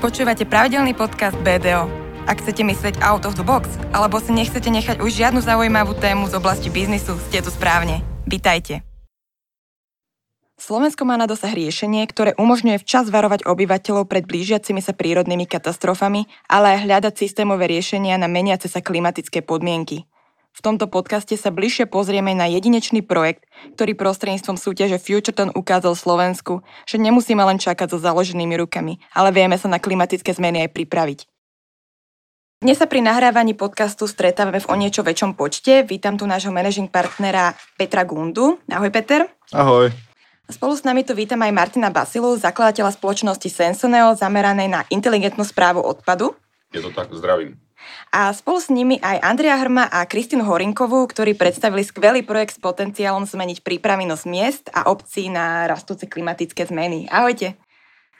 Počúvate pravidelný podcast BDO. Ak chcete myslieť out of the box, alebo si nechcete nechať už žiadnu zaujímavú tému z oblasti biznisu, ste tu správne. Vítajte. Slovensko má na dosah riešenie, ktoré umožňuje včas varovať obyvateľov pred blížiacimi sa prírodnými katastrofami, ale aj hľadať systémové riešenia na meniace sa klimatické podmienky. V tomto podcaste sa bližšie pozrieme na jedinečný projekt, ktorý prostredníctvom súťaže Futureton ukázal Slovensku, že nemusíme len čakať so založenými rukami, ale vieme sa na klimatické zmeny aj pripraviť. Dnes sa pri nahrávaní podcastu stretávame v o niečo väčšom počte. Vítam tu nášho managing partnera Petra Gundu. Ahoj Peter. Ahoj. Spolu s nami tu vítam aj Martina Basilu, zakladateľa spoločnosti Sensoneo, zameranej na inteligentnú správu odpadu. Je to tak, zdravím. A spolu s nimi aj Andrea Hrma a Kristinu Horinkovú, ktorí predstavili skvelý projekt s potenciálom zmeniť prípravenosť miest a obcí na rastúce klimatické zmeny. Ahojte.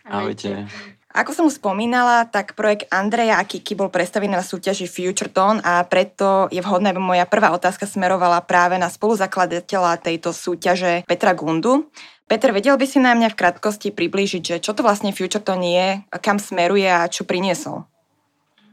Ahojte. Ako som už spomínala, tak projekt Andreja a Kiki bol predstavený na súťaži FutureTon a preto je vhodné, aby moja prvá otázka smerovala práve na spoluzakladateľa tejto súťaže Petra Gundu. Peter, vedel by si na mňa v krátkosti priblížiť, že čo to vlastne FutureTon je, kam smeruje a čo priniesol?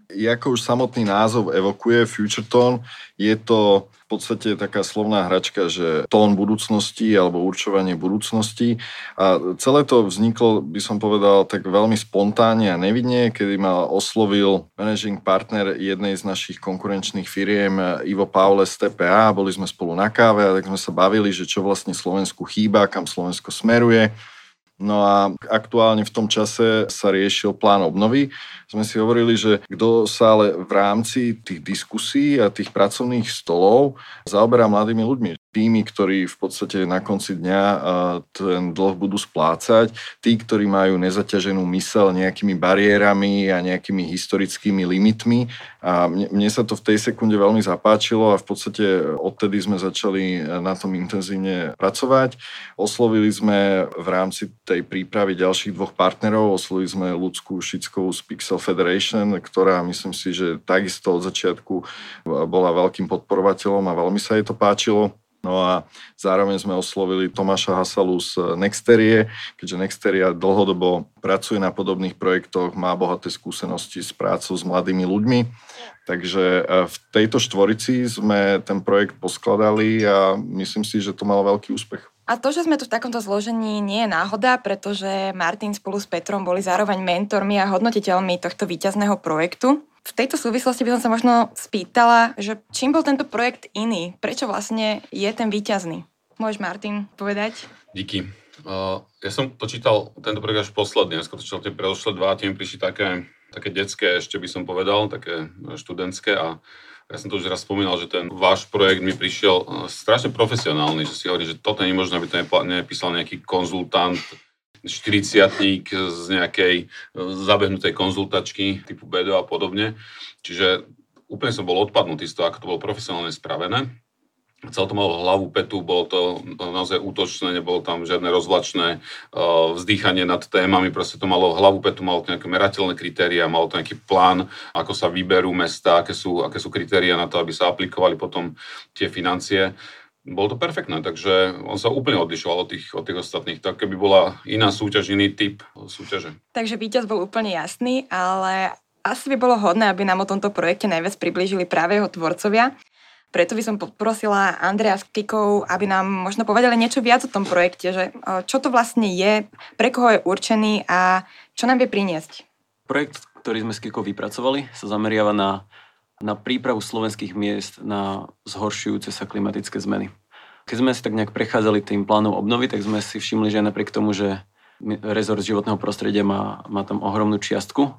Ako už samotný názov evokuje, Future Tone, je to v podstate taká slovná hračka, že tón budúcnosti alebo určovanie budúcnosti. A celé to vzniklo, by som povedal, tak veľmi spontánne a nevidne, kedy ma oslovil managing partner jednej z našich konkurenčných firiem Ivo Paule z TPA. Boli sme spolu na káve a tak sme sa bavili, že čo vlastne Slovensku chýba, kam Slovensko smeruje No a aktuálne v tom čase sa riešil plán obnovy. Sme si hovorili, že kto sa ale v rámci tých diskusí a tých pracovných stolov zaoberá mladými ľuďmi tými, ktorí v podstate na konci dňa ten dlh budú splácať, tí, ktorí majú nezaťaženú mysel nejakými bariérami a nejakými historickými limitmi. A mne, mne sa to v tej sekunde veľmi zapáčilo a v podstate odtedy sme začali na tom intenzívne pracovať. Oslovili sme v rámci tej prípravy ďalších dvoch partnerov, oslovili sme Ľudskú Šickovú z Pixel Federation, ktorá myslím si, že takisto od začiatku bola veľkým podporovateľom a veľmi sa jej to páčilo. No a zároveň sme oslovili Tomáša Hasalu z Nexterie, keďže Nexteria dlhodobo pracuje na podobných projektoch, má bohaté skúsenosti s prácou s mladými ľuďmi. Takže e, v tejto štvorici sme ten projekt poskladali a myslím si, že to malo veľký úspech. A to, že sme tu v takomto zložení, nie je náhoda, pretože Martin spolu s Petrom boli zároveň mentormi a hodnotiteľmi tohto výťazného projektu. V tejto súvislosti by som sa možno spýtala, že čím bol tento projekt iný? Prečo vlastne je ten výťazný? Môžeš, Martin, povedať? Díky. Uh, ja som to čítal, tento projekt až posledný, ja som tie predošlé dva, tie mi prišli také, také detské, ešte by som povedal, také študentské a ja som to už raz spomínal, že ten váš projekt mi prišiel strašne profesionálny, že si hovorí, že toto nie je možné, aby to nepísal nejaký konzultant, 40 z nejakej e, zabehnutej konzultačky typu BDO a podobne. Čiže úplne som bol odpadnutý z toho, ako to bolo profesionálne spravené. Celé to malo hlavu, petu, bolo to naozaj útočné, nebolo tam žiadne rozvlačné uh, vzdýchanie nad témami, proste to malo hlavu, petu, malo to nejaké merateľné kritéria, malo to nejaký plán, ako sa vyberú mesta, aké sú, aké sú kritéria na to, aby sa aplikovali potom tie financie bolo to perfektné, takže on sa úplne odlišoval od tých, od tých ostatných. Tak keby bola iná súťaž, iný typ súťaže. Takže víťaz bol úplne jasný, ale asi by bolo hodné, aby nám o tomto projekte najviac priblížili práve jeho tvorcovia. Preto by som poprosila Andrea s Kikou, aby nám možno povedali niečo viac o tom projekte, že čo to vlastne je, pre koho je určený a čo nám vie priniesť. Projekt, ktorý sme s Kikou vypracovali, sa zameriava na na prípravu slovenských miest na zhoršujúce sa klimatické zmeny. Keď sme si tak nejak prechádzali tým plánom obnovy, tak sme si všimli, že napriek tomu, že rezort životného prostredia má, má tam ohromnú čiastku,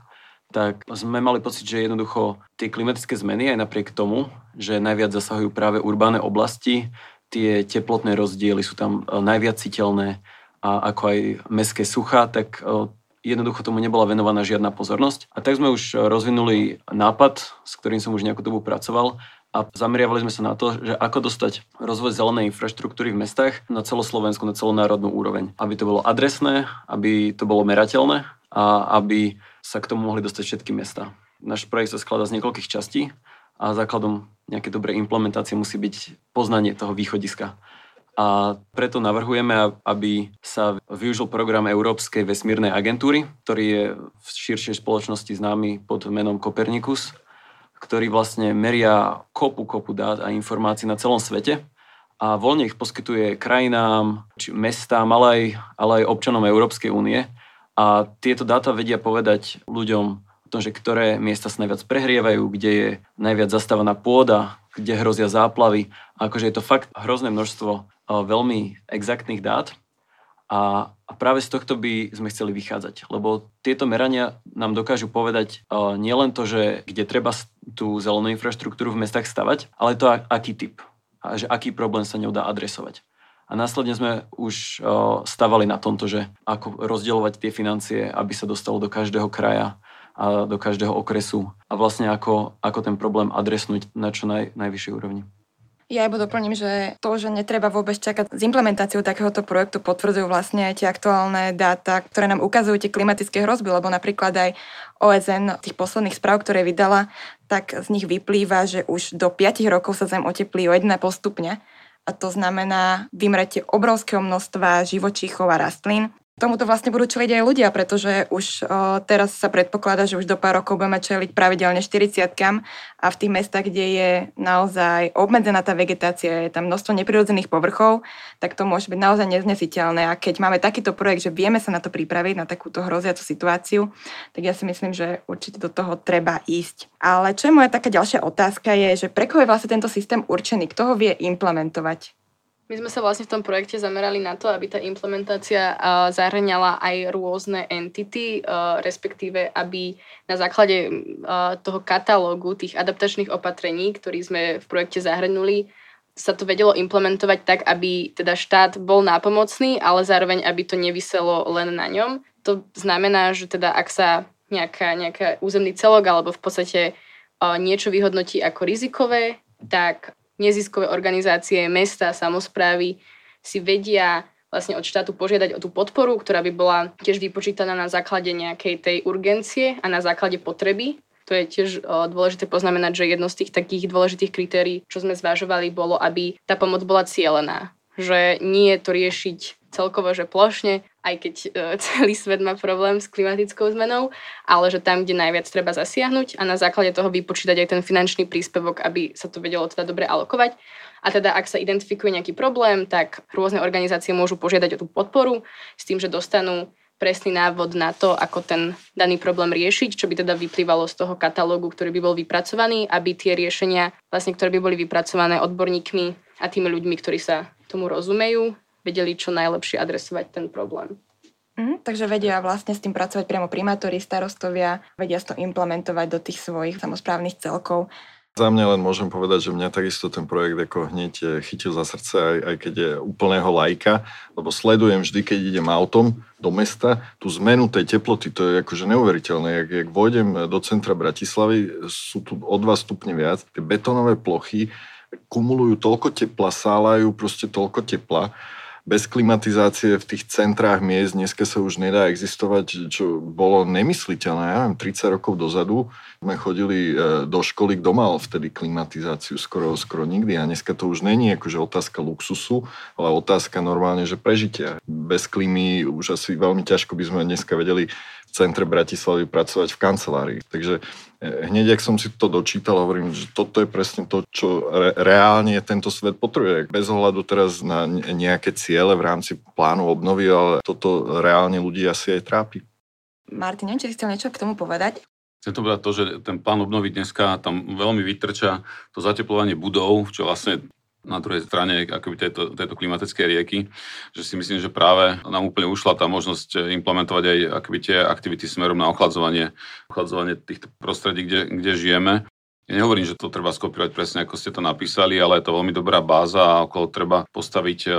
tak sme mali pocit, že jednoducho tie klimatické zmeny, aj napriek tomu, že najviac zasahujú práve urbáne oblasti, tie teplotné rozdiely sú tam e, najviac citeľné a ako aj meské sucha, tak e, jednoducho tomu nebola venovaná žiadna pozornosť. A tak sme už rozvinuli nápad, s ktorým som už nejakú dobu pracoval a zameriavali sme sa na to, že ako dostať rozvoj zelenej infraštruktúry v mestách na celoslovensku, na celonárodnú úroveň. Aby to bolo adresné, aby to bolo merateľné a aby sa k tomu mohli dostať všetky mesta. Náš projekt sa skladá z niekoľkých častí a základom nejakej dobrej implementácie musí byť poznanie toho východiska. A preto navrhujeme, aby sa využil program Európskej vesmírnej agentúry, ktorý je v širšej spoločnosti známy pod menom Copernicus, ktorý vlastne meria kopu, kopu dát a informácií na celom svete a voľne ich poskytuje krajinám, či mestám, ale aj, ale aj občanom Európskej únie. A tieto dáta vedia povedať ľuďom o tom, že ktoré miesta sa najviac prehrievajú, kde je najviac zastávaná pôda, kde hrozia záplavy. Akože je to fakt hrozné množstvo veľmi exaktných dát. A, a práve z tohto by sme chceli vychádzať, lebo tieto merania nám dokážu povedať uh, nielen to, že kde treba tú zelenú infraštruktúru v mestách stavať, ale to aký typ a že aký problém sa ňou dá adresovať. A následne sme už uh, stavali na tomto, že ako rozdielovať tie financie, aby sa dostalo do každého kraja a do každého okresu a vlastne ako, ako ten problém adresnúť na čo naj, najvyššej úrovni. Ja iba doplním, že to, že netreba vôbec čakať s implementáciou takéhoto projektu, potvrdzujú vlastne aj tie aktuálne dáta, ktoré nám ukazujú tie klimatické hrozby, lebo napríklad aj OSN tých posledných správ, ktoré vydala, tak z nich vyplýva, že už do 5 rokov sa Zem oteplí o 1,5 stupňa. A to znamená vymretie obrovského množstva živočíchov a rastlín tomuto vlastne budú čeliť aj ľudia, pretože už o, teraz sa predpokladá, že už do pár rokov budeme čeliť pravidelne 40 a v tých mestách, kde je naozaj obmedzená tá vegetácia, je tam množstvo neprirodzených povrchov, tak to môže byť naozaj neznesiteľné. A keď máme takýto projekt, že vieme sa na to pripraviť, na takúto hroziacu situáciu, tak ja si myslím, že určite do toho treba ísť. Ale čo je moja taká ďalšia otázka je, že pre koho je vlastne tento systém určený, kto ho vie implementovať? My sme sa vlastne v tom projekte zamerali na to, aby tá implementácia zahrňala aj rôzne entity, respektíve aby na základe toho katalógu tých adaptačných opatrení, ktorý sme v projekte zahrnuli, sa to vedelo implementovať tak, aby teda štát bol nápomocný, ale zároveň, aby to nevyselo len na ňom. To znamená, že teda ak sa nejaká, nejaká územný celok alebo v podstate niečo vyhodnotí ako rizikové, tak neziskové organizácie, mesta, samozprávy si vedia vlastne od štátu požiadať o tú podporu, ktorá by bola tiež vypočítaná na základe nejakej tej urgencie a na základe potreby. To je tiež dôležité poznamenať, že jedno z tých takých dôležitých kritérií, čo sme zvažovali, bolo, aby tá pomoc bola cielená. Že nie je to riešiť celkovo, že plošne, aj keď e, celý svet má problém s klimatickou zmenou, ale že tam, kde najviac treba zasiahnuť a na základe toho vypočítať aj ten finančný príspevok, aby sa to vedelo teda dobre alokovať. A teda ak sa identifikuje nejaký problém, tak rôzne organizácie môžu požiadať o tú podporu s tým, že dostanú presný návod na to, ako ten daný problém riešiť, čo by teda vyplývalo z toho katalógu, ktorý by bol vypracovaný, aby tie riešenia, vlastne, ktoré by boli vypracované odborníkmi a tými ľuďmi, ktorí sa tomu rozumejú, vedeli čo najlepšie adresovať ten problém. Mm, takže vedia vlastne s tým pracovať priamo primátori, starostovia, vedia to implementovať do tých svojich samozprávnych celkov. Za mňa len môžem povedať, že mňa takisto ten projekt ako hneď eh, chytil za srdce, aj, aj keď je úplného lajka, lebo sledujem vždy, keď idem autom do mesta, tú zmenu tej teploty, to je akože neuveriteľné. Jak, jak vojdem do centra Bratislavy, sú tu o 2 stupne viac, tie betónové plochy kumulujú toľko tepla, sálajú proste toľko tepla, bez klimatizácie v tých centrách miest dneska sa už nedá existovať, čo bolo nemysliteľné. Ja neviem, 30 rokov dozadu sme chodili e, do školy, kto mal vtedy klimatizáciu skoro, skoro nikdy. A dneska to už není akože otázka luxusu, ale otázka normálne, že prežitia. Bez klímy už asi veľmi ťažko by sme dneska vedeli v centre Bratislavy pracovať v kancelárii. Takže e, hneď, ak som si to dočítal, hovorím, že toto je presne to, čo re- reálne tento svet potrebuje. Bez ohľadu teraz na nejaké ciele v rámci plánu obnovy, ale toto reálne ľudí asi aj trápi. Martin, neviem, či si chcel niečo k tomu povedať? Chcem to povedať to, že ten plán obnovy dneska tam veľmi vytrča to zateplovanie budov, čo vlastne na druhej strane akoby tejto, tejto klimatickej rieky, že si myslím, že práve nám úplne ušla tá možnosť implementovať aj akoby tie aktivity smerom na ochladzovanie, ochladzovanie týchto prostredí, kde, kde žijeme. Ja nehovorím, že to treba skopírovať presne, ako ste to napísali, ale je to veľmi dobrá báza okolo treba postaviť e,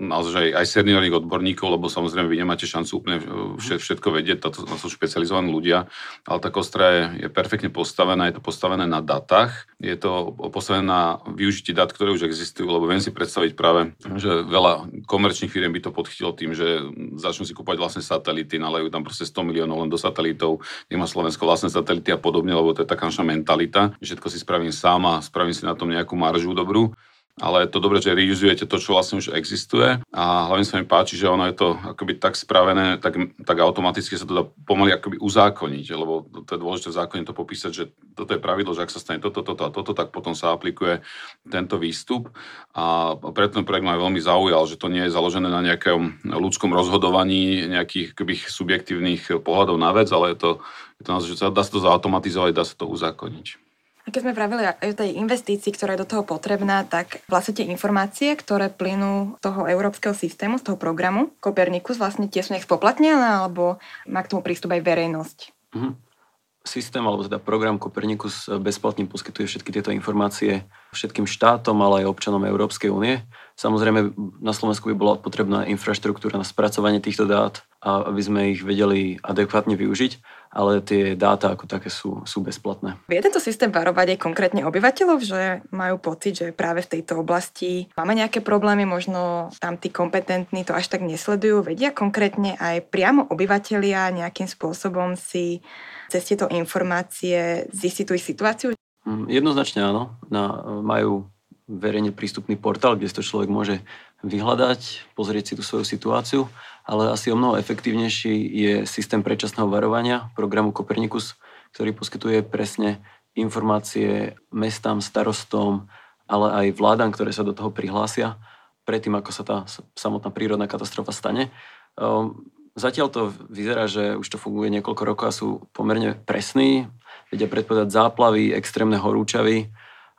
naozaj aj seniorných odborníkov, lebo samozrejme vy nemáte šancu úplne všetko vedieť, to, to sú špecializovaní ľudia, ale tá kostra je, je perfektne postavená, je to postavené na datách, je to postavené na využití dát, ktoré už existujú, lebo viem si predstaviť práve, že veľa komerčných firiem by to podchytilo tým, že začnú si kúpať vlastne satelity, nalejú tam proste 100 miliónov len do satelitov, nemá Slovensko vlastné satelity a podobne, lebo to je taká naša mentalita všetko si spravím sám a spravím si na tom nejakú maržu dobrú. ale je to dobré, že reusujete to, čo vlastne už existuje a hlavne sa mi páči, že ono je to akoby tak spravené, tak, tak automaticky sa to dá pomaly akoby uzákoniť, lebo to je dôležité v zákone to popísať, že toto je pravidlo, že ak sa stane toto, toto a toto, tak potom sa aplikuje tento výstup a preto ten projekt ma veľmi zaujal, že to nie je založené na nejakom ľudskom rozhodovaní, nejakých akoby, subjektívnych pohľadov na vec, ale je to, je to naozaj, že dá sa to zautomatizovať, dá sa to uzákoniť. A keď sme pravili aj o tej investícii, ktorá je do toho potrebná, tak vlastne tie informácie, ktoré plynú z toho európskeho systému, z toho programu Kopernikus, vlastne tie sú nejak spoplatnené, alebo má k tomu prístup aj verejnosť? Mm-hmm. Systém, alebo teda program Kopernikus bezplatne poskytuje všetky tieto informácie všetkým štátom, ale aj občanom Európskej únie. Samozrejme, na Slovensku by bola potrebná infraštruktúra na spracovanie týchto dát, aby sme ich vedeli adekvátne využiť ale tie dáta ako také sú, sú bezplatné. Vie tento systém varovať aj konkrétne obyvateľov, že majú pocit, že práve v tejto oblasti máme nejaké problémy, možno tam tí kompetentní to až tak nesledujú, vedia konkrétne aj priamo obyvateľia nejakým spôsobom si cez tieto informácie zistiť tú ich situáciu? Mm, jednoznačne áno. Na, majú verejne prístupný portál, kde si to človek môže vyhľadať, pozrieť si tú svoju situáciu ale asi o mnoho efektívnejší je systém predčasného varovania programu Copernicus, ktorý poskytuje presne informácie mestám, starostom, ale aj vládam, ktoré sa do toho prihlásia predtým, ako sa tá samotná prírodná katastrofa stane. Zatiaľ to vyzerá, že už to funguje niekoľko rokov a sú pomerne presní, vedia predpovedať záplavy, extrémne horúčavy,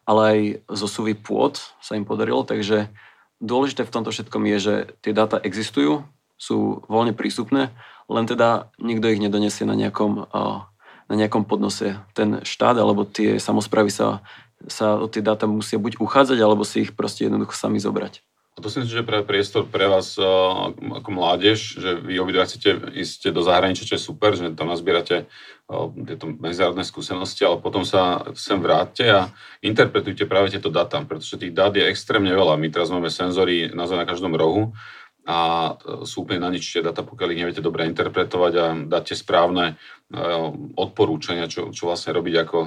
ale aj zosuvy pôd sa im podarilo, takže dôležité v tomto všetkom je, že tie dáta existujú, sú voľne prístupné, len teda nikto ich nedonesie na nejakom, na nejakom podnose. Ten štát alebo tie samozprávy sa, sa o tie dáta musia buď uchádzať, alebo si ich proste jednoducho sami zobrať. A to si myslím, že pre priestor pre vás ako mládež, že vy obidva chcete ísť do zahraničia, čo je super, že tam nazbierate tieto medzinárodné skúsenosti, ale potom sa sem vráťte a interpretujte práve tieto dáta, pretože tých dát je extrémne veľa. My teraz máme senzory na každom rohu a e, sú úplne na nič tie data, pokiaľ ich neviete dobre interpretovať a dáte správne e, odporúčania, čo, čo vlastne robiť, ako,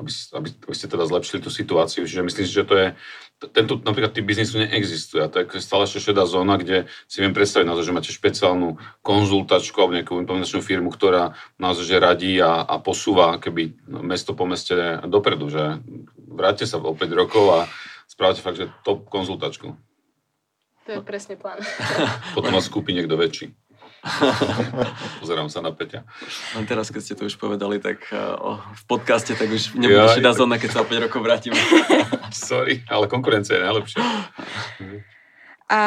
aby, aby, aby ste teda zlepšili tú situáciu. Čiže myslím si, že to je, tento napríklad typ biznisu neexistuje a to je stále ešte šedá zóna, kde si viem predstaviť na to, že máte špeciálnu konzultačku alebo nejakú implementačnú firmu, ktorá naozaj že radí a, a posúva keby mesto po meste dopredu, že vráťte sa o 5 rokov a spravte fakt, že top konzultačku. To je presne plán. Potom vás kúpi niekto väčší. Pozerám sa na Peťa. Len teraz, keď ste to už povedali, tak uh, v podcaste, tak už nebude ja, šedá ja, zóna, keď sa o 5 rokov vrátime. Sorry, ale konkurencia je najlepšia. A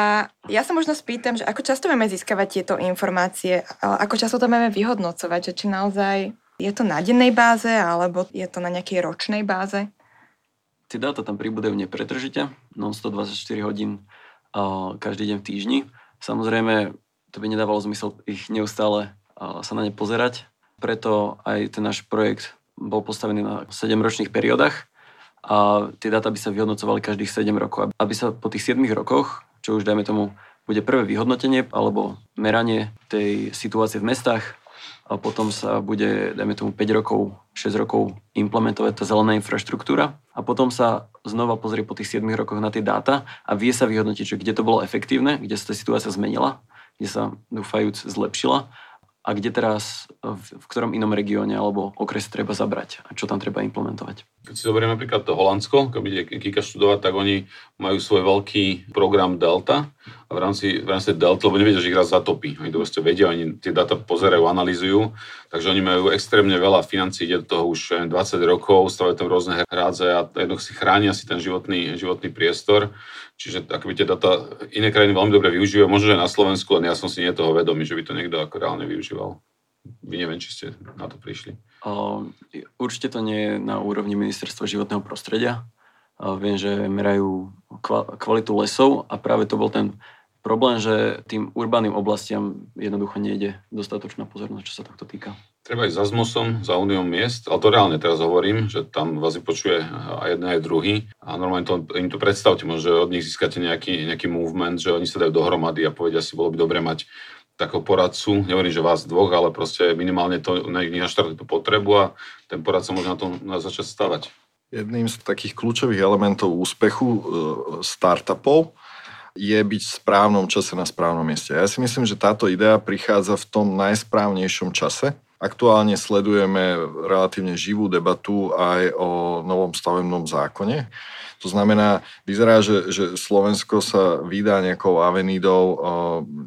ja sa možno spýtam, že ako často máme získavať tieto informácie, ako často to máme vyhodnocovať, že či naozaj je to na dennej báze, alebo je to na nejakej ročnej báze? Tie dáta tam pribúdajú nepretržite, non 124 hodín každý deň v týždni. Samozrejme, to by nedávalo zmysel ich neustále sa na ne pozerať. Preto aj ten náš projekt bol postavený na 7-ročných periódach a tie dáta by sa vyhodnocovali každých 7 rokov. Aby sa po tých 7 rokoch, čo už dajme tomu bude prvé vyhodnotenie alebo meranie tej situácie v mestách, a potom sa bude, dajme tomu 5 rokov, 6 rokov implementovať tá zelená infraštruktúra a potom sa znova pozrie po tých 7 rokoch na tie dáta a vie sa vyhodnotiť, že kde to bolo efektívne, kde sa tá situácia zmenila, kde sa dúfajúc zlepšila a kde teraz, v, v ktorom inom regióne alebo okrese treba zabrať a čo tam treba implementovať. Keď si zoberieme napríklad to Holandsko, keď bude Kika študovať, tak oni majú svoj veľký program Delta a v rámci, v rámci Delta, lebo nevedia, že ich raz zatopí. Oni to proste vedia, oni tie dáta pozerajú, analýzujú, takže oni majú extrémne veľa financí, ide do toho už 20 rokov, stavajú tam rôzne hrádze a jednoducho si chránia si ten životný, životný priestor. Čiže akoby tie data iné krajiny veľmi dobre využívajú, možno, že na Slovensku, len ja som si nie toho vedomý, že by to niekto ako reálne využíval. Neviem, či ste na to prišli. Určite to nie je na úrovni ministerstva životného prostredia. Viem, že merajú kvalitu lesov a práve to bol ten problém, že tým urbánnym oblastiam jednoducho nejde dostatočná pozornosť, čo sa tohto týka. Treba ísť za ZMOSom, za Unión miest, ale to reálne teraz hovorím, že tam vás vypočuje aj jeden, aj druhý a normálne to, im to predstavte, možno, že od nich získate nejaký, nejaký movement, že oni sa dajú dohromady a povedia si, bolo by dobre mať takého poradcu, nehovorím, že vás dvoch, ale proste minimálne to, nech naštartuje tú potrebu a ten poradca môže na tom začať stavať. Jedným z takých kľúčových elementov úspechu e, startupov je byť v správnom čase na správnom mieste. Ja si myslím, že táto idea prichádza v tom najsprávnejšom čase. Aktuálne sledujeme relatívne živú debatu aj o novom stavebnom zákone. To znamená, vyzerá, že, že Slovensko sa vydá nejakou avenidou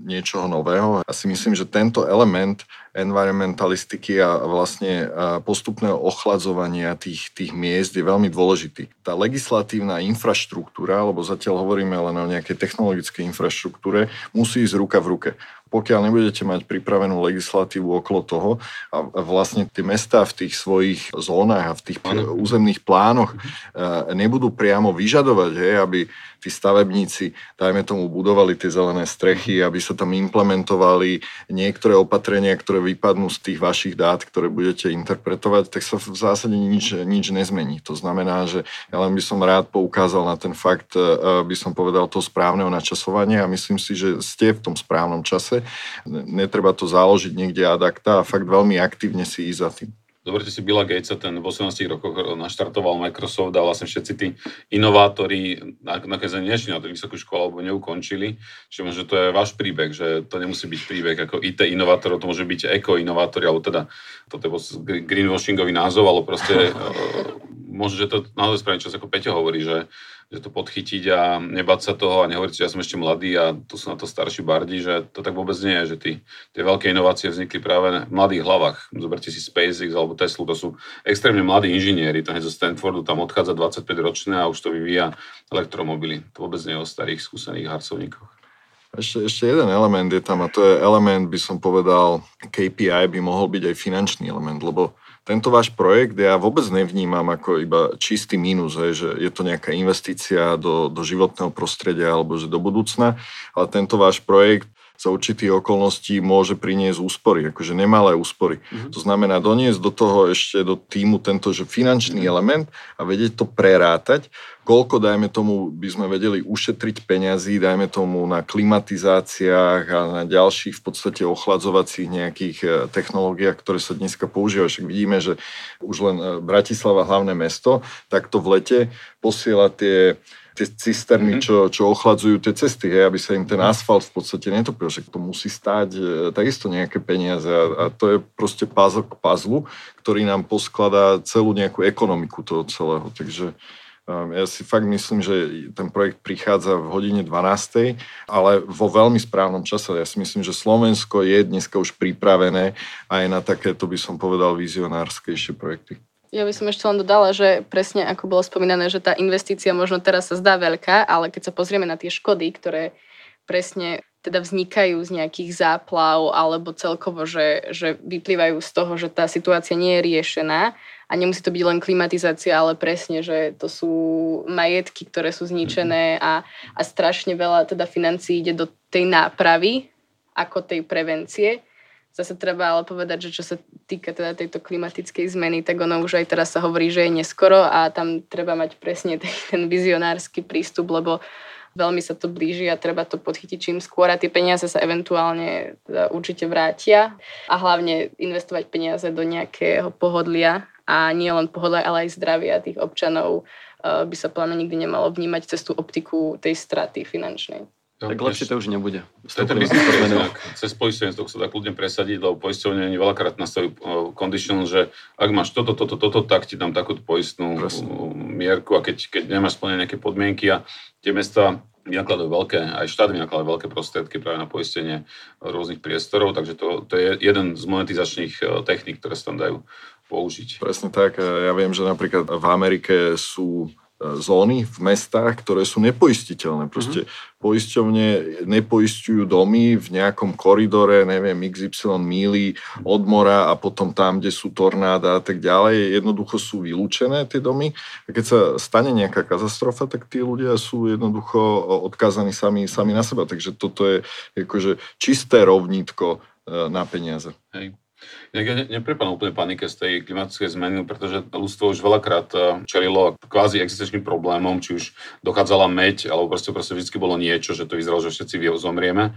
niečoho nového. Ja si myslím, že tento element environmentalistiky a vlastne postupného ochladzovania tých, tých miest je veľmi dôležitý. Tá legislatívna infraštruktúra, lebo zatiaľ hovoríme len o nejakej technologickej infraštruktúre, musí ísť ruka v ruke pokiaľ nebudete mať pripravenú legislatívu okolo toho a vlastne tie mesta v tých svojich zónach a v tých ano. územných plánoch mhm. nebudú priamo vyžadovať, hej, aby tí stavebníci, dajme tomu, budovali tie zelené strechy, aby sa tam implementovali niektoré opatrenia, ktoré vypadnú z tých vašich dát, ktoré budete interpretovať, tak sa v zásade nič, nič nezmení. To znamená, že ja len by som rád poukázal na ten fakt, e, by som povedal, toho správneho načasovania a myslím si, že ste v tom správnom čase. Netreba to záložiť niekde adakta a fakt veľmi aktívne si ísť za tým. Zoberte si Billa Gatesa, ten v 18 rokoch naštartoval Microsoft a vlastne všetci tí inovátori nakoniec nešli na tú vysokú školu alebo neukončili. Čiže možno to je váš príbeh, že to nemusí byť príbeh ako IT inovátorov, to môže byť eko-inovátori, alebo teda toto je greenwashingový názov, ale proste možno, že to naozaj správne čas, ako Peťo hovorí, že, že to podchytiť a nebať sa toho a nehovoriť že ja som ešte mladý a tu sú na to starší bardi, že to tak vôbec nie je, že tí, tie veľké inovácie vznikli práve v mladých hlavách. Zoberte si SpaceX alebo Tesla, to sú extrémne mladí inžinieri, to zo Stanfordu tam odchádza 25 ročné a už to vyvíja elektromobily. To vôbec nie je o starých skúsených harcovníkoch. Ešte, ešte jeden element je tam a to je element, by som povedal, KPI by mohol byť aj finančný element, lebo tento váš projekt ja vôbec nevnímam ako iba čistý mínus, hej, že je to nejaká investícia do, do životného prostredia alebo že do budúcna, ale tento váš projekt za určitých okolností môže priniesť úspory, akože nemalé úspory. Mm-hmm. To znamená doniesť do toho ešte do týmu tento že finančný mm-hmm. element a vedieť to prerátať, koľko, dajme tomu, by sme vedeli ušetriť peňazí, dajme tomu na klimatizáciách a na ďalších v podstate ochladzovacích nejakých e, technológiách, ktoré sa dneska používajú. Však vidíme, že už len e, Bratislava, hlavné mesto, takto v lete posiela tie tie cisterny, mm-hmm. čo, čo ochladzujú tie cesty, hej, aby sa im ten asfalt v podstate netopil, že to musí stáť e, takisto nejaké peniaze a, a to je proste puzzle k puzzlu, ktorý nám poskladá celú nejakú ekonomiku toho celého, takže ja si fakt myslím, že ten projekt prichádza v hodine 12. ale vo veľmi správnom čase. Ja si myslím, že Slovensko je dneska už pripravené aj na takéto, by som povedal, vizionárskejšie projekty. Ja by som ešte len dodala, že presne ako bolo spomínané, že tá investícia možno teraz sa zdá veľká, ale keď sa pozrieme na tie škody, ktoré presne teda vznikajú z nejakých záplav alebo celkovo, že, že vyplývajú z toho, že tá situácia nie je riešená a nemusí to byť len klimatizácia, ale presne, že to sú majetky, ktoré sú zničené a, a strašne veľa teda financií ide do tej nápravy ako tej prevencie. Zase treba ale povedať, že čo sa týka teda tejto klimatickej zmeny, tak ono už aj teraz sa hovorí, že je neskoro a tam treba mať presne ten vizionársky prístup, lebo veľmi sa to blíži a treba to podchytiť čím skôr a tie peniaze sa eventuálne teda určite vrátia. A hlavne investovať peniaze do nejakého pohodlia a nie len pohodlia, ale aj zdravia tých občanov eh, by sa pláne nikdy nemalo vnímať cez tú optiku tej straty finančnej. No, tak lepšie to už nebude. To je ten biznis Cez poistenstvo sa dá kľudne presadiť, lebo poisťovne veľakrát nastavujú uh, condition, že ak máš toto, toto, toto, tak ti dám takúto poistnú Presne. mierku a keď, keď nemáš splnené nejaké podmienky a tie mesta vynakladajú veľké, aj štát vynakladajú veľké prostriedky práve na poistenie rôznych priestorov, takže to, to je jeden z monetizačných techník, ktoré sa tam dajú použiť. Presne tak. Ja viem, že napríklad v Amerike sú zóny v mestách, ktoré sú nepoistiteľné. Proste mm-hmm. poisťovne nepoisťujú domy v nejakom koridore, neviem, XY míly od mora a potom tam, kde sú tornáda a tak ďalej. Jednoducho sú vylúčené tie domy. A keď sa stane nejaká katastrofa, tak tí ľudia sú jednoducho odkázaní sami, sami na seba. Takže toto je akože čisté rovnítko e, na peniaze. Hej. Ja ne, neprepadám úplne panike z tej klimatickej zmeny, pretože ľudstvo už veľakrát eh, čelilo kvázi existenčným problémom, či už dochádzala meď, alebo proste, proste vždy bolo niečo, že to vyzeralo, že všetci zomrieme.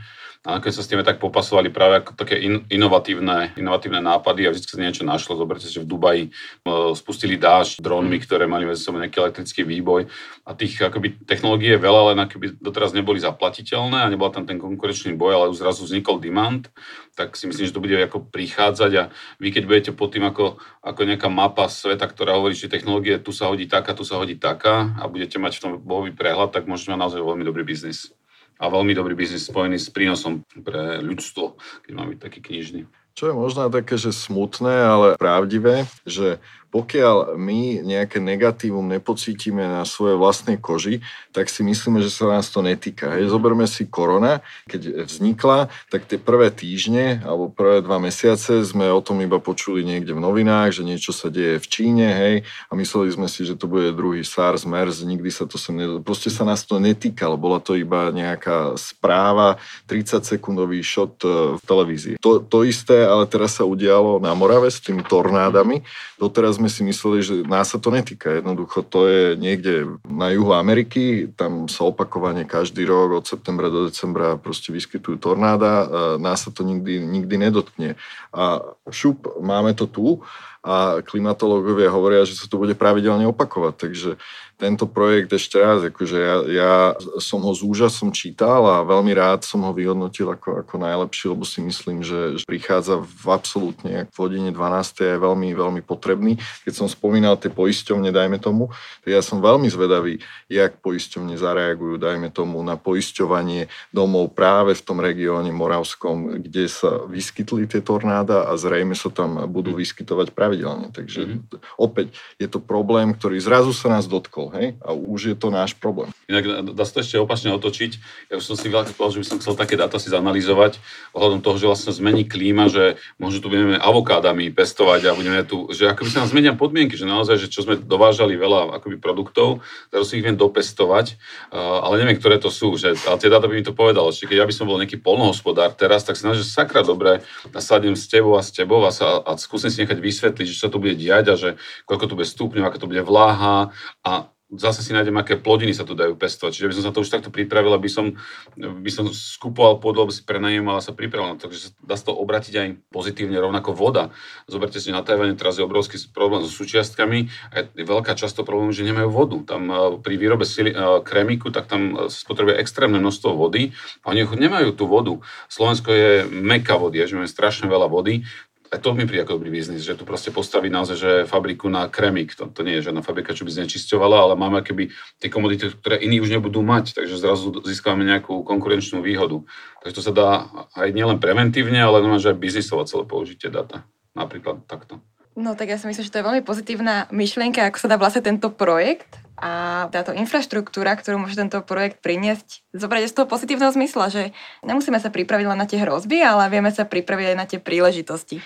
A keď sa s tým tak popasovali práve ako také in, inovatívne, inovatívne nápady a vždy sa niečo našlo. Zoberte, že v Dubaji uh, spustili dáž drónmi, ktoré mali medzi sebou nejaký elektrický výboj a tých akoby, technológií je veľa, len akoby doteraz neboli zaplatiteľné a nebol tam ten konkurenčný boj, ale už zrazu vznikol demand, tak si myslím, že to bude ako prichádzať a vy keď budete pod tým ako, ako nejaká mapa sveta, ktorá hovorí, že technológie tu sa hodí taká, tu sa hodí taká a budete mať v tom bohový prehľad, tak môžete mať naozaj veľmi dobrý biznis a veľmi dobrý biznis spojený s prínosom pre ľudstvo, keď má byť taký knižný. Čo je možno také, že smutné, ale pravdivé, že pokiaľ my nejaké negatívum nepocítime na svojej vlastnej koži, tak si myslíme, že sa nás to netýka. Hej, zoberme si korona, keď vznikla, tak tie prvé týždne alebo prvé dva mesiace sme o tom iba počuli niekde v novinách, že niečo sa deje v Číne, hej, a mysleli sme si, že to bude druhý SARS, MERS, nikdy sa to sem ne... Proste sa nás to netýkalo, bola to iba nejaká správa, 30 sekundový shot e, v televízii. To, to isté, ale teraz sa udialo na Morave s tými tornádami. Doteraz sme si mysleli, že nás sa to netýka. Jednoducho to je niekde na juhu Ameriky, tam sa opakovane každý rok od septembra do decembra proste vyskytujú tornáda, nás sa to nikdy, nikdy nedotkne. A šup, máme to tu a klimatológovia hovoria, že sa to bude pravidelne opakovať. Takže tento projekt ešte raz, akože ja, ja som ho s úžasom čítal a veľmi rád som ho vyhodnotil ako, ako najlepší, lebo si myslím, že, že prichádza v absolútne v hodine 12. je veľmi, veľmi potrebný. Keď som spomínal tie poisťovne, dajme tomu, tak ja som veľmi zvedavý, jak poisťovne zareagujú, dajme tomu, na poisťovanie domov práve v tom regióne Moravskom, kde sa vyskytli tie tornáda a zrejme sa tam budú vyskytovať pravidelne. Takže mm-hmm. opäť je to problém, ktorý zrazu sa nás dotkol bol, hej? A už je to náš problém. Inak dá sa to ešte opačne otočiť. Ja už som si veľa povedal, že by som chcel také dáta si zanalizovať ohľadom toho, že vlastne zmení klíma, že možno tu budeme avokádami pestovať a budeme tu, že akoby sa nám zmenia podmienky, že naozaj, že čo sme dovážali veľa akoby produktov, teraz si ich viem dopestovať, ale neviem, ktoré to sú. Že, ale tie dáta by mi to povedalo. Čiže keď ja by som bol nejaký polnohospodár teraz, tak si že sakra dobre nasadnem s tebou a s tebou a, sa, a skúsim si nechať vysvetliť, že čo to bude diať a že koľko to bude stupňov, aká to bude vláha a zase si nájdem, aké plodiny sa tu dajú pestovať. Čiže by som sa to už takto pripravil, aby som, by som skupoval pôdu, aby si prenajímal a sa pripravil. Takže dá sa to obratiť aj pozitívne, rovnako voda. Zoberte si, na Tajvane teraz je obrovský problém so súčiastkami a je veľká často problém, že nemajú vodu. Tam e, pri výrobe sili, e, kremiku, tak tam spotrebuje extrémne množstvo vody a oni nemajú tú vodu. Slovensko je meka vody, že máme strašne veľa vody, aj to mi príde ako dobrý biznis, že tu proste postaví naozaj že fabriku na kremik. To, to nie je žiadna fabrika, čo by znečisťovala, ale máme keby tie komodity, ktoré iní už nebudú mať, takže zrazu získame nejakú konkurenčnú výhodu. Takže to sa dá aj nielen preventívne, ale normálne, aj biznisovo celé použitie data. Napríklad takto. No tak ja si myslím, že to je veľmi pozitívna myšlienka, ako sa dá vlastne tento projekt a táto infraštruktúra, ktorú môže tento projekt priniesť, zobrať z toho pozitívneho zmysla, že nemusíme sa pripraviť len na tie hrozby, ale vieme sa pripraviť aj na tie príležitosti.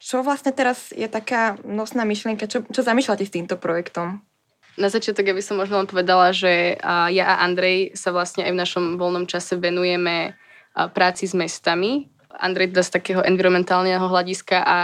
Čo vlastne teraz je taká nosná myšlienka, čo, čo zamýšľate s týmto projektom? Na začiatok ja by som možno len povedala, že ja a Andrej sa vlastne aj v našom voľnom čase venujeme práci s mestami. Andrej teda z takého environmentálneho hľadiska a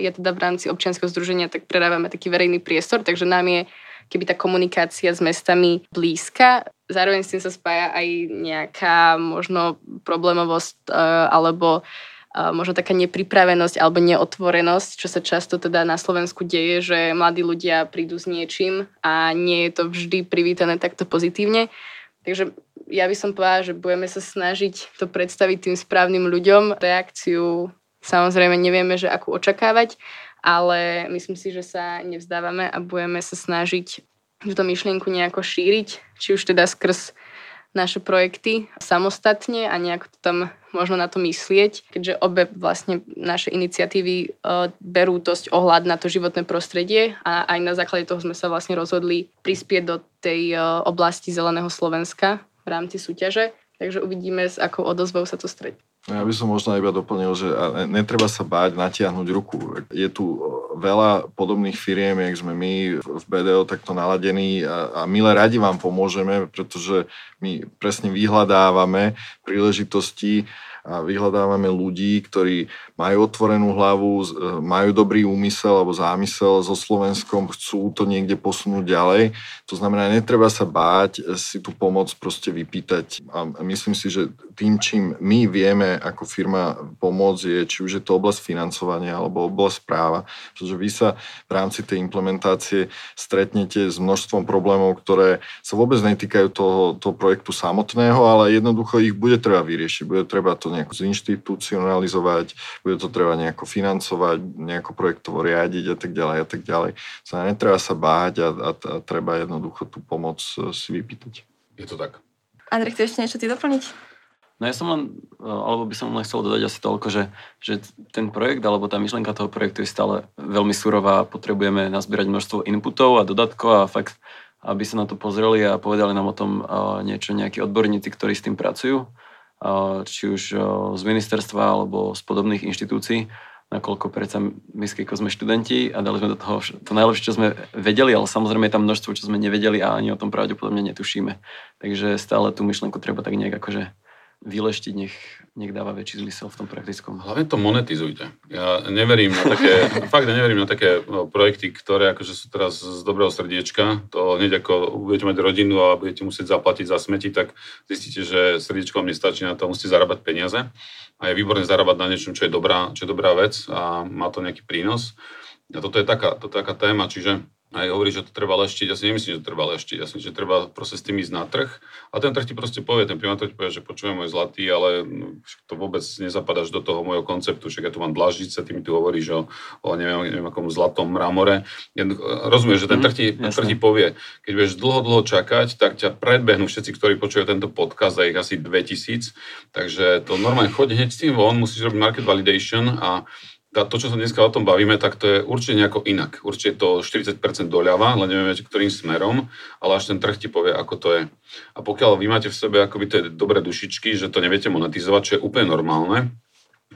ja teda v rámci občianskeho združenia tak predávame taký verejný priestor, takže nám je keby tá komunikácia s mestami blízka. Zároveň s tým sa spája aj nejaká možno problémovosť uh, alebo uh, možno taká nepripravenosť alebo neotvorenosť, čo sa často teda na Slovensku deje, že mladí ľudia prídu s niečím a nie je to vždy privítané takto pozitívne. Takže ja by som povedala, že budeme sa snažiť to predstaviť tým správnym ľuďom. Reakciu samozrejme nevieme, že akú očakávať, ale myslím si, že sa nevzdávame a budeme sa snažiť túto myšlienku nejako šíriť, či už teda skrz naše projekty samostatne a nejako to tam možno na to myslieť, keďže obe vlastne naše iniciatívy uh, berú dosť ohľad na to životné prostredie a aj na základe toho sme sa vlastne rozhodli prispieť do tej uh, oblasti Zeleného Slovenska v rámci súťaže. Takže uvidíme, s akou odozvou sa to stretne. Ja by som možno iba doplnil, že netreba sa báť natiahnuť ruku. Je tu veľa podobných firiem, jak sme my v BDO takto naladení a, a milé radi vám pomôžeme, pretože my presne vyhľadávame príležitosti a vyhľadávame ľudí, ktorí majú otvorenú hlavu, e, majú dobrý úmysel alebo zámysel so Slovenskom, chcú to niekde posunúť ďalej. To znamená, netreba sa báť si tú pomoc proste vypýtať. A myslím si, že tým, čím my vieme ako firma pomôcť, je, či už je to oblasť financovania alebo oblasť práva, pretože vy sa v rámci tej implementácie stretnete s množstvom problémov, ktoré sa vôbec netýkajú toho, toho projektu samotného, ale jednoducho ich bude treba vyriešiť. Bude treba to nejako zinstitucionalizovať, bude to treba nejako financovať, nejako projektovo riadiť a tak ďalej a tak ďalej. Sa netreba sa báť a, a, a treba jednoducho tú pomoc e, si vypýtať. Je to tak. Andrej, chceš ešte niečo ty doplniť? No ja som len, e, alebo by som len chcel dodať asi toľko, že, že ten projekt alebo tá myšlenka toho projektu je stále veľmi surová. Potrebujeme nazbierať množstvo inputov a dodatkov a fakt, aby sa na to pozreli a povedali nám o tom e, niečo nejakí odborníci, ktorí s tým pracujú či už z ministerstva alebo z podobných inštitúcií, nakoľko predsa my sme študenti a dali sme do toho to najlepšie, čo sme vedeli, ale samozrejme je tam množstvo, čo sme nevedeli a ani o tom pravdepodobne netušíme. Takže stále tú myšlenku treba tak nejak akože vyleštiť, nech, nech dáva väčší zmysel v tom praktickom. Hlavne to monetizujte. Ja neverím na také, fakt neverím na také no, projekty, ktoré akože sú teraz z dobrého srdiečka. To hneď ako budete mať rodinu a budete musieť zaplatiť za smeti, tak zistíte, že srdiečko vám nestačí na to, musíte zarábať peniaze. A je výborné zarábať na niečom, čo je dobrá, čo je dobrá vec a má to nejaký prínos. A toto je taká, toto je taká téma, čiže aj hovorí, že to treba leštiť. Ja si nemyslím, že to treba leštiť. Ja si myslím, že treba proste s tým ísť na trh. A ten trh ti proste povie, ten primátor ti povie, že počujem môj zlatý, ale no, to vôbec nezapadaš do toho môjho konceptu. Však ja tu mám dlaždice, ty mi tu hovoríš o, o neviem, neviem akom zlatom mramore. Ja, rozumieš, že ten trh ti, mm, trh ti povie, keď budeš dlho, dlho čakať, tak ťa predbehnú všetci, ktorí počujú tento podcast, a ich asi 2000. Takže to normálne chodí hneď s tým von, musíš robiť market validation a to, čo sa dneska o tom bavíme, tak to je určite nejako inak. Určite to 40% doľava, len nevieme, ktorým smerom, ale až ten trh ti povie, ako to je. A pokiaľ vy máte v sebe akoby tie dobré dušičky, že to neviete monetizovať, čo je úplne normálne,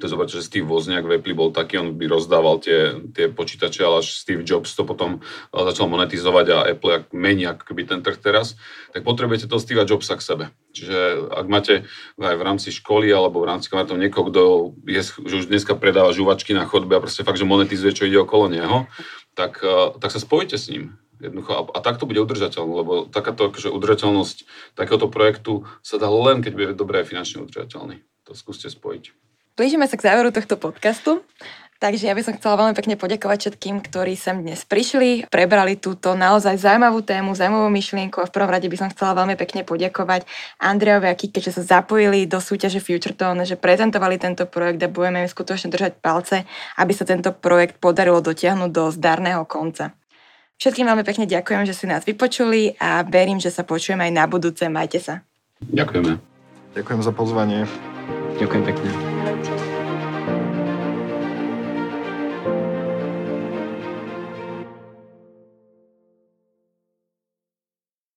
to zobrať, že Steve Wozniak v Apple bol taký, on by rozdával tie, tie počítače, ale až Steve Jobs to potom eh, začal monetizovať a Apple mení keby ten trh teraz, tak potrebujete toho Steve Jobsa k sebe. Čiže ak máte aj v rámci školy alebo v rámci kamarátov niekoho, kto je, že už dneska predáva žuvačky na chodbe a proste fakt, že monetizuje, čo ide okolo neho, tak, eh, tak sa spojite s ním. Jednoducho. A, a tak to bude udržateľné, lebo takáto akože udržateľnosť takéhoto projektu sa dá len, keď bude dobré finančne udržateľný. To skúste spojiť. Blížime sa k záveru tohto podcastu. Takže ja by som chcela veľmi pekne poďakovať všetkým, ktorí sem dnes prišli, prebrali túto naozaj zaujímavú tému, zaujímavú myšlienku a v prvom rade by som chcela veľmi pekne poďakovať Andrejovi a Kike, že sa zapojili do súťaže FutureTone, že prezentovali tento projekt a budeme im skutočne držať palce, aby sa tento projekt podarilo dotiahnuť do zdarného konca. Všetkým veľmi pekne ďakujem, že si nás vypočuli a verím, že sa počujeme aj na budúce. Majte sa. Ďakujeme. Ďakujem za pozvanie. Ďakujem pekne.